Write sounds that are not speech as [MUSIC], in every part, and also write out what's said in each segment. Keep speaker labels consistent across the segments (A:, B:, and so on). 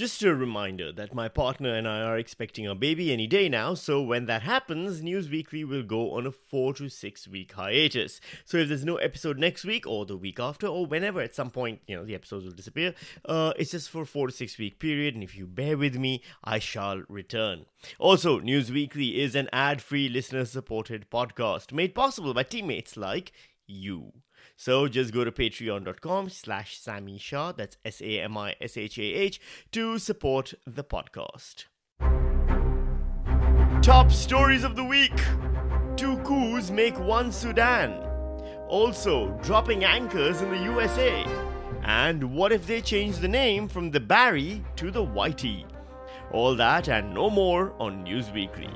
A: Just a reminder that my partner and I are expecting a baby any day now, so when that happens, News Weakly will go on a four to six week hiatus. So if there's no episode next week or the week after or whenever at some point, you know, the episodes will disappear, uh, it's just for a four to six week period, and if you bear with me, I shall return. Also, News Weakly is an ad free listener supported podcast made possible by teammates like you. So just go to patreon.com slash Sami Shah, that's S-A-M-I-S-H-A-H, to support the podcast. Top stories of the week. Two coups make one Sudan. Also, dropping anchors in the USA. And what if they change the name from the Barry to the Whitey? All that and no more on News Weakly.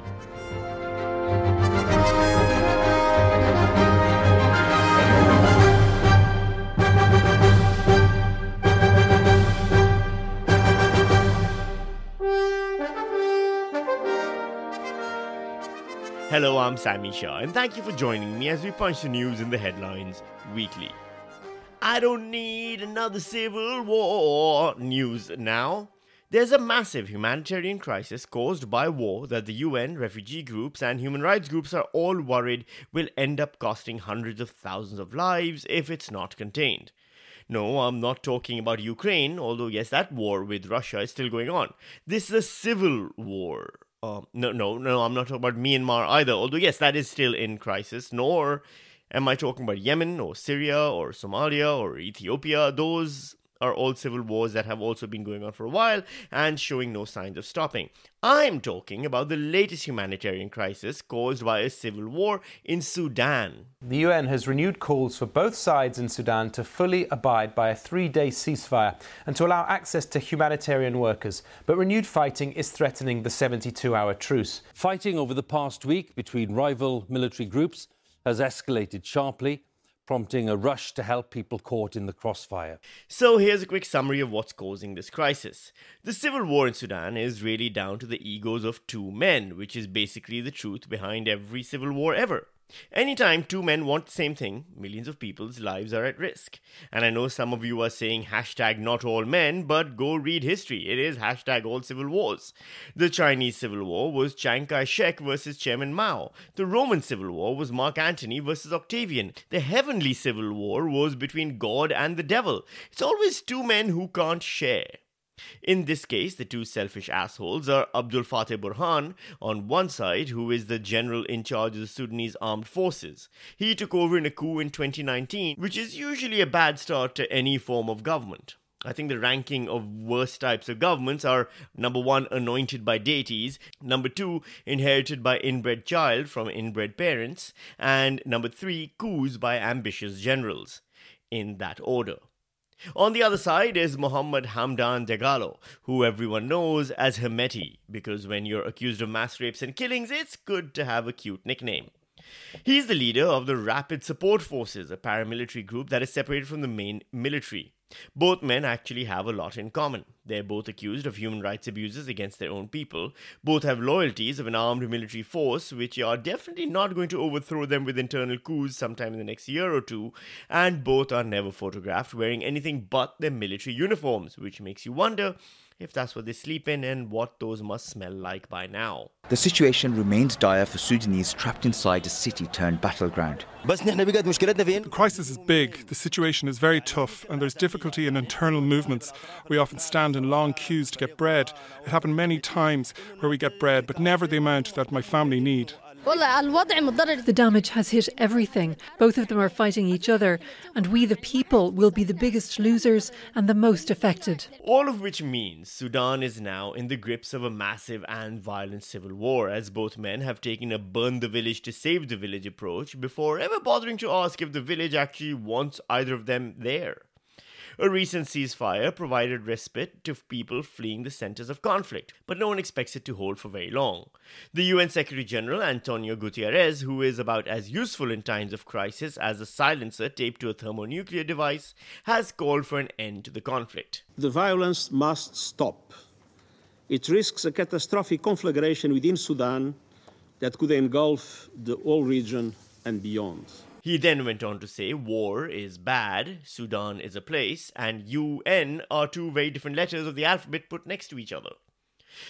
A: Hello, I'm Sami Shah, and thank you for joining me as we punch the news in the headlines weekly. I don't need another civil war news now. There's a massive humanitarian crisis caused by war that the UN, refugee groups, and human rights groups are all worried will end up costing hundreds of thousands of lives if it's not contained. No, I'm not talking about Ukraine, although, yes, that war with Russia is still going on. This is a civil war. Um, no, no, no, I'm not talking about Myanmar either, although, yes, that is still in crisis. Nor am I talking about Yemen or Syria or Somalia or Ethiopia. Those are all civil wars that have also been going on for a while and showing no signs of stopping. I'm talking about the latest humanitarian crisis caused by a civil war in Sudan.
B: The UN has renewed calls for both sides in Sudan to fully abide by a three day ceasefire and to allow access to humanitarian workers. But renewed fighting is threatening the 72 hour truce.
C: Fighting over the past week between rival military groups has escalated sharply prompting a rush to help people caught in the crossfire.
A: So, here's a quick summary of what's causing this crisis. The civil war in Sudan is really down to the egos of two men, which is basically the truth behind every civil war ever. Anytime two men want the same thing, millions of people's lives are at risk. And I know some of you are saying hashtag not all men, but go read history. It is hashtag all civil wars. The Chinese Civil War was Chiang Kai shek versus Chairman Mao. The Roman Civil War was Mark Antony versus Octavian. The Heavenly Civil War was between God and the devil. It's always two men who can't share. In this case, the two selfish assholes are Abdul Fateh Burhan on one side, who is the general in charge of the Sudanese armed forces. He took over in a coup in 2019, which is usually a bad start to any form of government. I think the ranking of worst types of governments are number one, anointed by deities, number two, inherited by inbred child from inbred parents, and number three, coups by ambitious generals. In that order. On the other side is Mohammed Hamdan Dagalo, who everyone knows as Hemeti, because when you're accused of mass rapes and killings, it's good to have a cute nickname. He's the leader of the Rapid Support Forces, a paramilitary group that is separated from the main military. Both men actually have a lot in common. They're both accused of human rights abuses against their own people. Both have loyalties of an armed military force, which are definitely not going to overthrow them with internal coups sometime in the next year or two. And both are never photographed wearing anything but their military uniforms, which makes you wonder if that's what they sleep in and what those must smell like by now.
D: The situation remains dire for Sudanese trapped inside a city turned battleground.
E: The crisis is big, the situation is very tough, and there's difficulty in internal movements. We often stand in long queues to get bread. It happened many times where we get bread, but never the amount that my family need.
F: The damage has hit everything. Both of them are fighting each other, and we, the people, will be the biggest losers and the most affected.
A: All of which means Sudan is now in the grips of a massive and violent civil war, as both men have taken a burn the village to save the village approach before ever bothering to ask if the village actually wants either of them there. A recent ceasefire provided respite to people fleeing the centers of conflict, but no one expects it to hold for very long. The UN Secretary General Antonio Guterres, who is about as useful in times of crisis as a silencer taped to a thermonuclear device, has called for an end to the conflict.
G: The violence must stop. It risks a catastrophic conflagration within Sudan that could engulf the whole region and beyond.
A: He then went on to say war is bad, Sudan is a place, and UN are two very different letters of the alphabet put next to each other.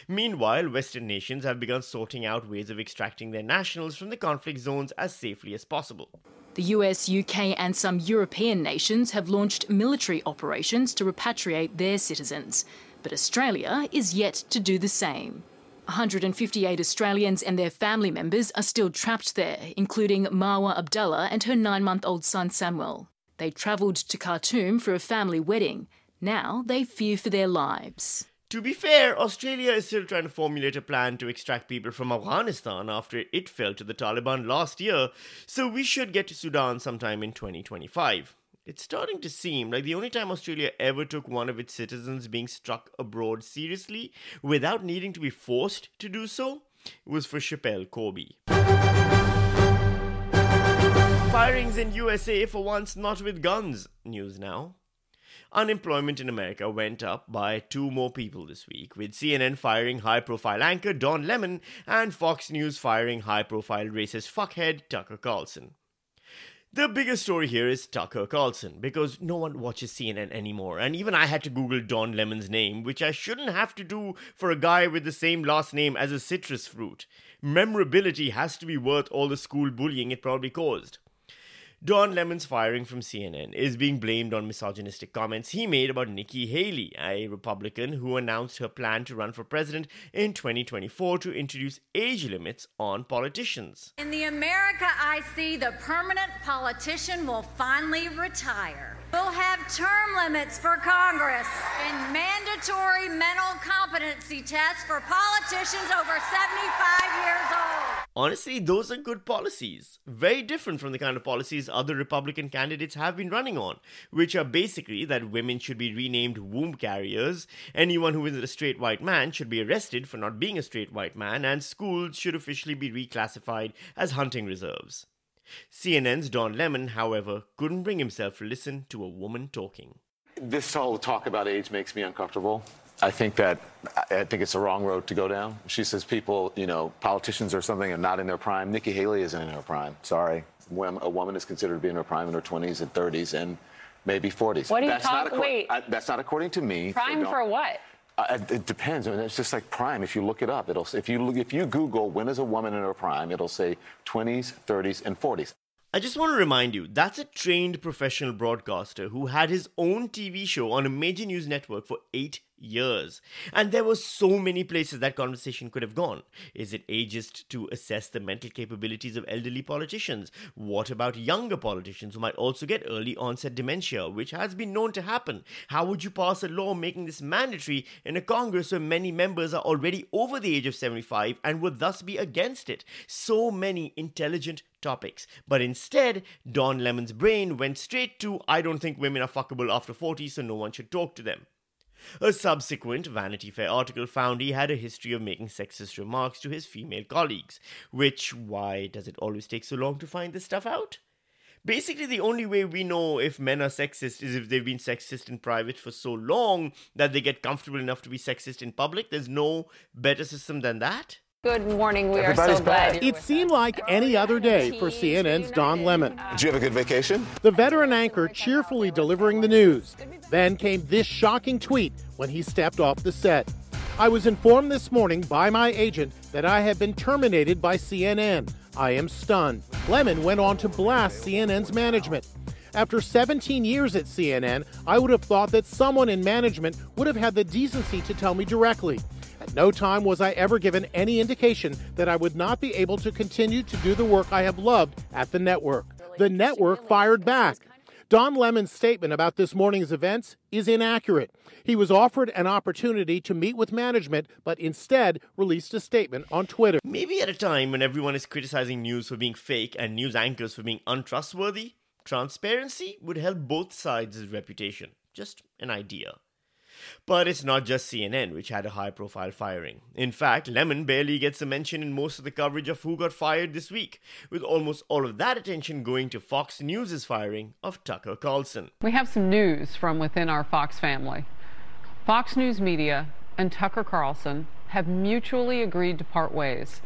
A: Meanwhile, Western nations have begun sorting out ways of extracting their nationals from the conflict zones as safely as possible.
H: The US, UK, and some European nations have launched military operations to repatriate their citizens, but Australia is yet to do the same. 158 Australians and their family members are still trapped there, including Marwa Abdullah and her nine month old son Samuel. They travelled to Khartoum for a family wedding. Now they fear for their lives.
A: To be fair, Australia is still trying to formulate a plan to extract people from Afghanistan after it fell to the Taliban last year, so we should get to Sudan sometime in 2025. It's starting to seem like the only time Australia ever took one of its citizens being struck abroad seriously without needing to be forced to do so was for Schapelle Corby. Firings in USA for once not with guns. News now. Unemployment in America went up by two more people this week, with CNN firing high profile anchor Don Lemon and Fox News firing high profile racist fuckhead Tucker Carlson. The biggest story here is Tucker Carlson, because no one watches CNN anymore, and even I had to Google Don Lemon's name, which I shouldn't have to do for a guy with the same last name as a citrus fruit. Memorability has to be worth all the school bullying it probably caused. Don Lemon's firing from CNN is being blamed on misogynistic comments he made about Nikki Haley, a Republican who announced her plan to run for president in 2024 to introduce age limits on politicians.
I: In the America I see, the permanent politician will finally retire. We'll have term limits for Congress and mandatory mental competency tests for politicians over 75 years old.
A: Honestly, those are good policies. Very different from the kind of policies other Republican candidates have been running on, which are basically that women should be renamed womb carriers, anyone who isn't a straight white man should be arrested for not being a straight white man, and schools should officially be reclassified as hunting reserves. CNN's Don Lemon, however, couldn't bring himself to listen to a woman talking.
J: This whole talk about age makes me uncomfortable. I think that I think it's the wrong road to go down. She says people, you know, politicians or something are not in their prime. Nikki Haley isn't in her prime. Sorry, when a woman is considered to be in her prime in her 20s and 30s and maybe 40s.
K: What do you
J: that's
K: talk?
J: Not
K: wait,
J: I, that's not according to me.
K: prime
J: so
K: for what?
J: uh, it depends. I mean, it's just like prime. If you look it up, it'll if you look, if you Google when is a woman in her prime, it'll say 20s, 30s, and 40s.
A: I just want to remind you that's a trained professional broadcaster who had his own TV show on a major news network for eight years. And there were so many places that conversation could have gone. Is it ageist to assess the mental capabilities of elderly politicians? What about younger politicians who might also get early onset dementia, which has been known to happen? How would you pass a law making this mandatory in a Congress where many members are already over the age of 75 and would thus be against it? So many intelligent topics. But instead, Don Lemon's brain went straight to I don't think women are fuckable after 40, so no one should talk to them. A subsequent Vanity Fair article found he had a history of making sexist remarks to his female colleagues, which, why does it always take so long to find this stuff out? Basically, the only way we know if men are sexist is if they've been sexist in private for so long that they get comfortable enough to be sexist in public. There's no better system than that.
K: Good morning. We
J: Everybody's
K: are so glad.
J: back.
K: you're
L: It
K: with
L: seemed
K: us.
L: like any other day for CNN's Don Lemon.
J: Did you have a good vacation?
L: The veteran anchor cheerfully delivering the news. Then came this shocking tweet when he stepped off the set. I was informed this morning by my agent that I have been terminated by CNN. I am stunned. Lemon went on to blast CNN's management. After 17 years at CNN, I would have thought that someone in management would have had the decency to tell me directly. No time was I ever given any indication that I would not be able to continue to do the work I have loved at the network. The network fired back. Don Lemon's statement about this morning's events is inaccurate. He was offered an opportunity to meet with management, but instead released a statement on Twitter.
A: Maybe at a time when everyone is criticizing news for being fake and news anchors for being untrustworthy, transparency would help both sides' reputation. Just an idea. But it's not just CNN which had a high profile firing. In fact, Lemon barely gets a mention in most of the coverage of who got fired this week, with almost all of that attention going to Fox News' firing of Tucker Carlson.
M: We have some news from within our Fox family. Fox News Media and Tucker Carlson have mutually agreed to part ways.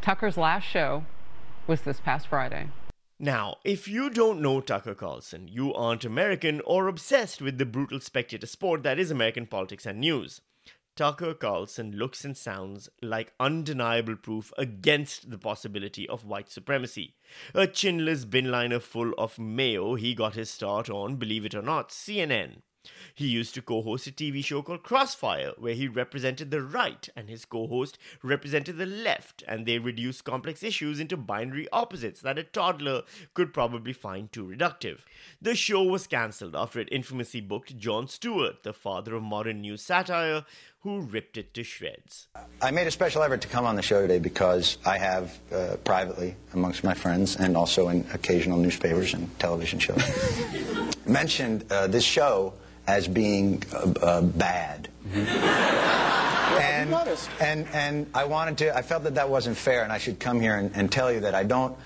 M: Tucker's last show was this past Friday.
A: Now, if you don't know Tucker Carlson, you aren't American or obsessed with the brutal spectator sport that is American politics and news. Tucker Carlson looks and sounds like undeniable proof against the possibility of white supremacy. A chinless bin liner full of mayo he got his start on, believe it or not, CNN. He used to co host a TV show called Crossfire, where he represented the right and his co host represented the left, and they reduced complex issues into binary opposites that a toddler could probably find too reductive. The show was cancelled after it infamously booked Jon Stewart, the father of modern news satire, who ripped it to shreds.
K: I made a special effort to come on the show today because I have uh, privately, amongst my friends, and also in occasional newspapers and television shows, [LAUGHS] mentioned uh, this show as being uh, uh, bad. and, and, and I wanted to, I felt that that wasn't fair, and I should come here and, and tell you that I don't,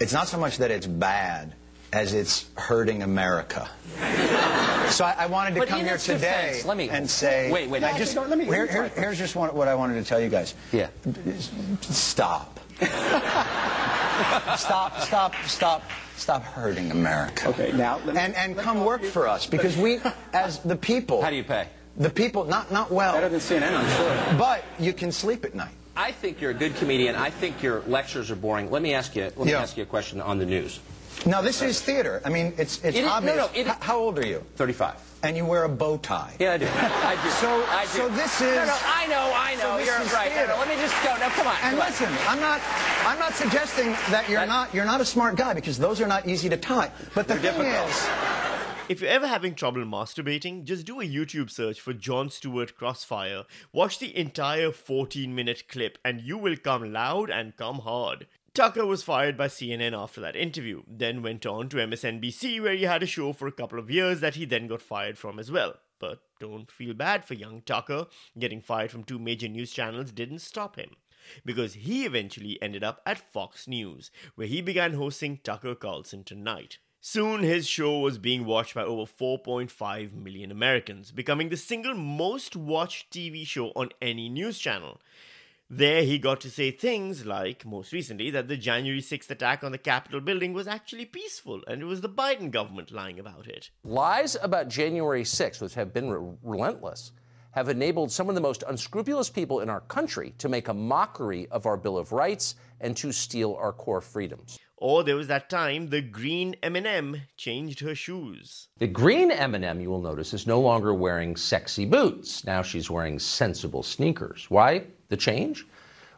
K: it's not so much that it's bad as it's hurting America. So I, I wanted to
N: But
K: come here today
N: defense, me-
K: and say,
N: Wait, wait,
K: I
N: no,
K: just,
N: no, let me-
K: here, here- here's just one, what I wanted to tell you guys.
N: Yeah.
K: Stop. [LAUGHS] stop, stop, stop, stop hurting America. Okay, now and and come work for us because we, [LAUGHS] as the people. How do
N: you pay?
K: The people, not not well.
N: Better than CNN, I'm sure.
K: But you can sleep at night.
N: I think you're a good comedian. I think your lectures are boring. Let me ask you. Let me
K: Yeah.
N: ask you a question on the news.
K: Now this is theater. I mean, it's it's
N: It is- no,
K: obvious.
N: no, it-
K: H- how old are you?
N: Thirty-five.
K: And you wear a bow tie.
N: Yeah, I do. I do.
K: So,
N: I do.
K: so this is.
N: No, no, I know, I know.
K: this
N: You're
K: is
N: right. No, no, let me just go. Now, come on.
K: And
N: come on.
K: listen, I'm not, I'm not suggesting that you're not, you're not a smart guy because those are not easy to tie. But the thing is,
A: If you're ever having trouble masturbating, just do a YouTube search for Jon Stewart Crossfire. Watch the entire 14 minute clip, and you will come loud and come hard. Tucker was fired by CNN after that interview, then went on to MSNBC, where he had a show for a couple of years that he then got fired from as well. But don't feel bad for young Tucker. Getting fired from two major news channels didn't stop him. Because he eventually ended up at Fox News, where he began hosting Tucker Carlson Tonight. Soon, his show was being watched by over 4.5 million Americans, becoming the single most watched TV show on any news channel. There, he got to say things like, most recently, that the January 6th attack on the Capitol building was actually peaceful and it was the Biden government lying about it.
N: Lies about January 6th, which have been re- relentless, have enabled some of the most unscrupulous people in our country to make a mockery of our Bill of Rights and to steal our core freedoms.
A: Or there was that time the green M&M changed her shoes.
N: The green M&M, you will notice, is no longer wearing sexy boots. Now she's wearing sensible sneakers. Why the change?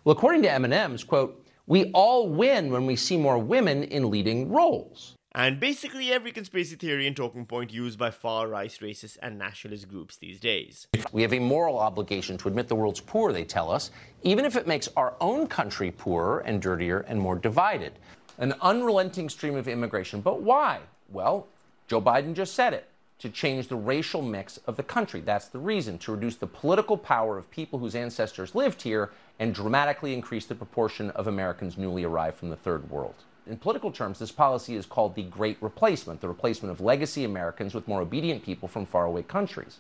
N: Well, according to M&M's, quote, we all win when we see more women in leading roles.
A: And basically every conspiracy theory and talking point used by far right, racist, and nationalist groups these days.
N: We have a moral obligation to admit the world's poor, they tell us, even if it makes our own country poorer and dirtier and more divided. An unrelenting stream of immigration. But why? Well, Joe Biden just said it to change the racial mix of the country. That's the reason, to reduce the political power of people whose ancestors lived here and dramatically increase the proportion of Americans newly arrived from the third world. In political terms, this policy is called the Great Replacement, the replacement of legacy Americans with more obedient people from faraway countries.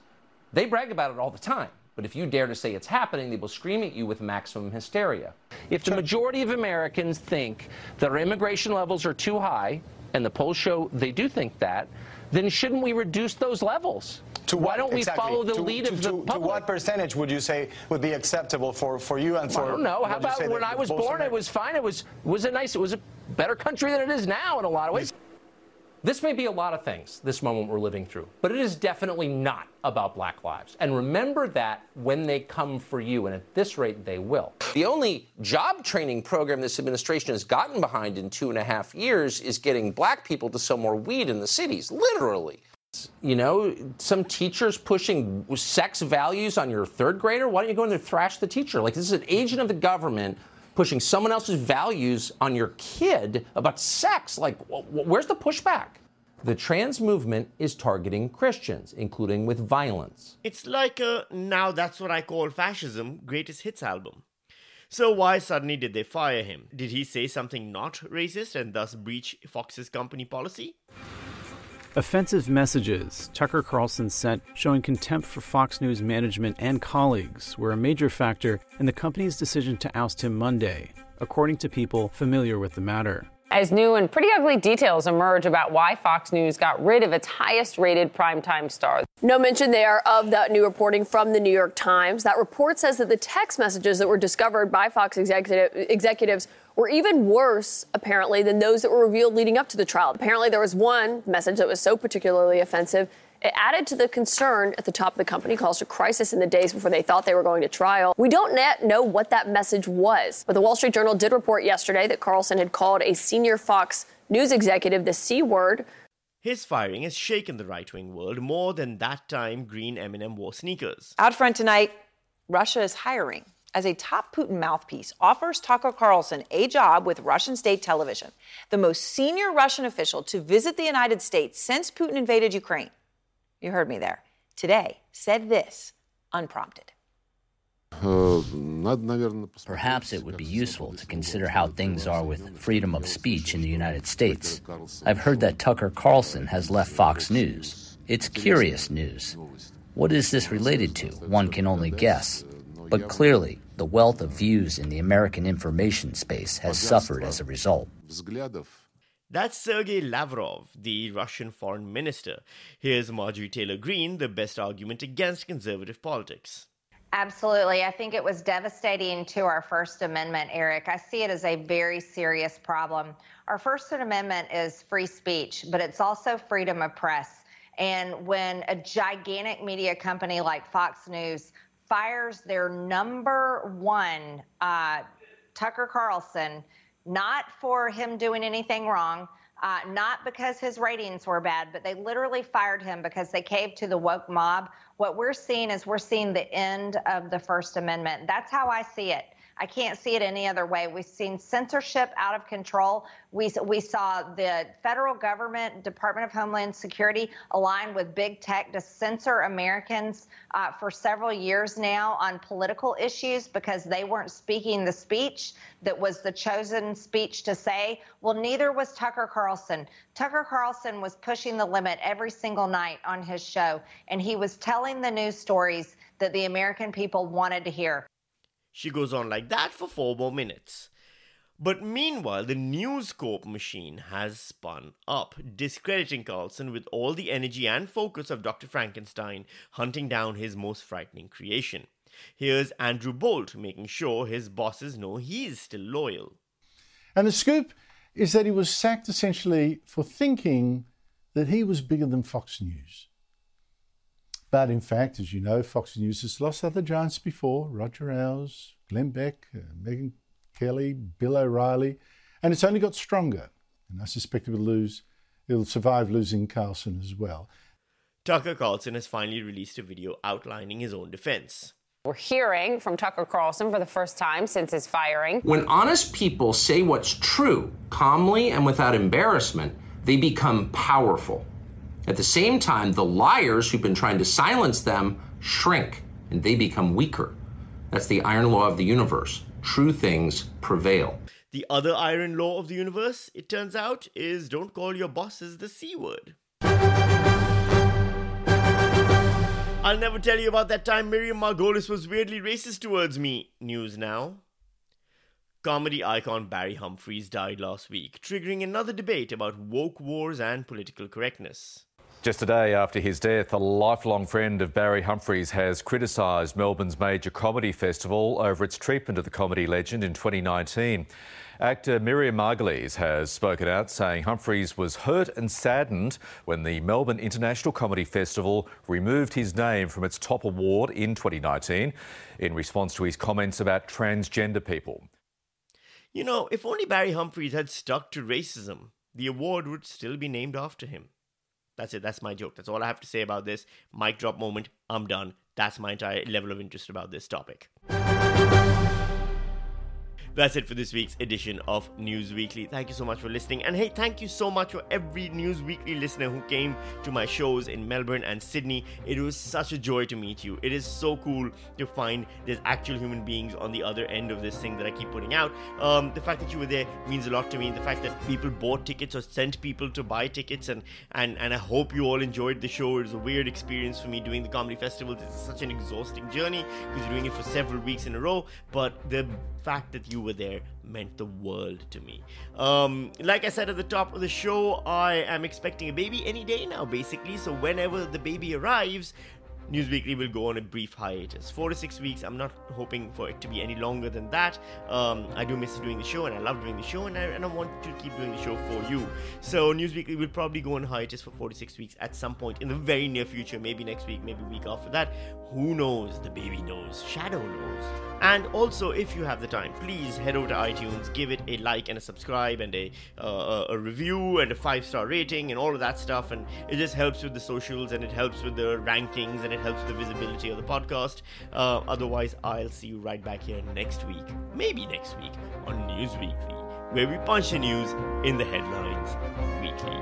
N: They brag about it all the time, but if you dare to say it's happening, they will scream at you with maximum hysteria. If the majority of Americans think that our immigration levels are too high, and the polls show they do think that, then shouldn't we reduce those levels?
O: To
N: Why
O: what-
N: don't we
O: exactly.
N: follow the
O: to,
N: lead
O: to,
N: of the
O: to,
N: public?
O: To what percentage would you say would be acceptable for, for you and for?
N: I don't know. How about when I was born? It was fine. It was was a nice. It was a better country than it is now in a lot of ways. This may be a lot of things, this moment we're living through, but it is definitely not about black lives. And remember that when they come for you, and at this rate, they will. The only job training program this administration has gotten behind in two and a half years is getting black people to sell more weed in the cities, literally. You know, some teachers pushing sex values on your third grader. Why don't you go in there and thrash the teacher? Like, this is an agent of the government pushing someone else's values on your kid about sex. Like, wh- wh- where's the pushback? The trans movement is targeting Christians, including with violence.
A: It's like a Now That's What I Call Fascism greatest hits album. So why suddenly did they fire him? Did he say something not racist and thus breach Fox's company policy?
P: Offensive messages Tucker Carlson sent showing contempt for Fox News management and colleagues were a major factor in the company's decision to oust him Monday, according to people familiar with the matter.
Q: as new and pretty ugly details emerge about why Fox News got rid of its highest rated primetime star.
R: No mention there of that new reporting from the New York Times. That report says that the text messages that were discovered by Fox executive, executives were even worse, apparently, than those that were revealed leading up to the trial. Apparently, there was one message that was so particularly offensive it added to the concern at the top of the company, caused a crisis in the days before they thought they were going to trial. We don't yet know what that message was, but the Wall Street Journal did report yesterday that Carlson had called a senior Fox News executive the C word.
A: His firing has shaken the right wing world more than that time green M&M wore sneakers.
S: Out front tonight, Russia is hiring. As a top Putin mouthpiece, offers Tucker Carlson a job with Russian state television, the most senior Russian official to visit the United States since Putin invaded Ukraine you heard me there, today said this unprompted.
T: Perhaps it would be useful to consider how things are with freedom of speech in the United States. I've heard that Tucker Carlson has left Fox News. It's curious news. What is this related to? One can only guess. But clearly, the wealth of views in the American information space has suffered as a result.
A: That's Sergei Lavrov, the Russian foreign minister. Here's Marjorie Taylor Greene, the best argument against conservative politics.
U: Absolutely. I think it was devastating to our First Amendment, Eric. I see it as a very serious problem. Our First Amendment is free speech, but it's also freedom of press. And when a gigantic media company like Fox News fires their number one, uh, Tucker Carlson, not for him doing anything wrong, uh, not because his ratings were bad, but they literally fired him because they caved to the woke mob. What we're seeing is we're seeing the end of the First Amendment. That's how I see it. I can't see it any other way. We've seen censorship out of control. We, we saw the federal government, Department of Homeland Security, align with big tech to censor Americans uh, for several years now on political issues because they weren't speaking the speech that was the chosen speech to say. Well, neither was Tucker Carlson. Tucker Carlson was pushing the limit every single night on his show, and he was telling the news stories that the American people wanted to hear.
A: She goes on like that for four more minutes. But meanwhile, the News Corp machine has spun up, discrediting Carlson with all the energy and focus of Dr. Frankenstein hunting down his most frightening creation. Here's Andrew Bolt making sure his bosses know he's still loyal.
V: And the scoop is that he was sacked essentially for thinking that he was bigger than Fox News. But in fact, as you know, Fox News has lost other giants before Roger Ailes, Glenn Beck, uh, Megyn Kelly, Bill O'Reilly, and it's only got stronger. And I suspect it will lose, it'll survive losing Carlson as well.
A: Tucker Carlson has finally released a video outlining his own defense.
Q: We're hearing from Tucker Carlson for the first time since his firing.
N: When honest people say what's true, calmly and without embarrassment, they become powerful. At the same time, the liars who've been trying to silence them shrink and they become weaker. That's the iron law of the universe. True things prevail.
A: The other iron law of the universe, it turns out, is don't call your bosses the C word. I'll never tell you about that time Miriam Margolyes was weirdly racist towards me. News now. Comedy icon Barry Humphries died last week, triggering another debate about woke wars and political correctness.
W: Just a day after his death, a lifelong friend of Barry Humphries has criticised Melbourne's major comedy festival over its treatment of the comedy legend in 2019. Actor Miriam Margolyes has spoken out, saying Humphries was hurt and saddened when the Melbourne International Comedy Festival removed his name from its top award in 2019 in response to his comments about transgender people.
A: You know, if only Barry Humphries had stuck to racism, the award would still be named after him. That's it. That's my joke. That's all I have to say about this. Mic drop moment. I'm done. That's my entire level of interest about this topic. That's it for this week's edition of News Weakly. Thank you so much for listening. And hey, thank you so much for every News Weakly listener who came to my shows in Melbourne and Sydney. It was such a joy to meet you. It is so cool to find there's actual human beings on the other end of this thing that I keep putting out. Um, the fact that you were there means a lot to me. The fact that people bought tickets or sent people to buy tickets, and and and I hope you all enjoyed the show. It was a weird experience for me doing the comedy festival. It's such an exhausting journey because you're doing it for several weeks in a row. But the fact that you were there meant the world to me. Um, like I said at the top of the show, I am expecting a baby any day now, basically. So whenever the baby arrives, News Weakly will go on a brief hiatus. Four to six weeks. I'm not hoping for it to be any longer than that. Um, I do miss doing the show and I love doing the show and I, and I want to keep doing the show for you. So News Weakly will probably go on hiatus for four to six weeks at some point in the very near future. Maybe next week, maybe week after that. Who knows? The baby knows. Shadow knows. And also, if you have the time, please head over to iTunes, give it a like and a subscribe and a uh, a review and a five star rating and all of that stuff. And it just helps with the socials and it helps with the rankings and it helps with the visibility of the podcast. Uh, otherwise, I'll see you right back here next week, maybe next week on News Weakly, where we punch the news in the headlines weekly.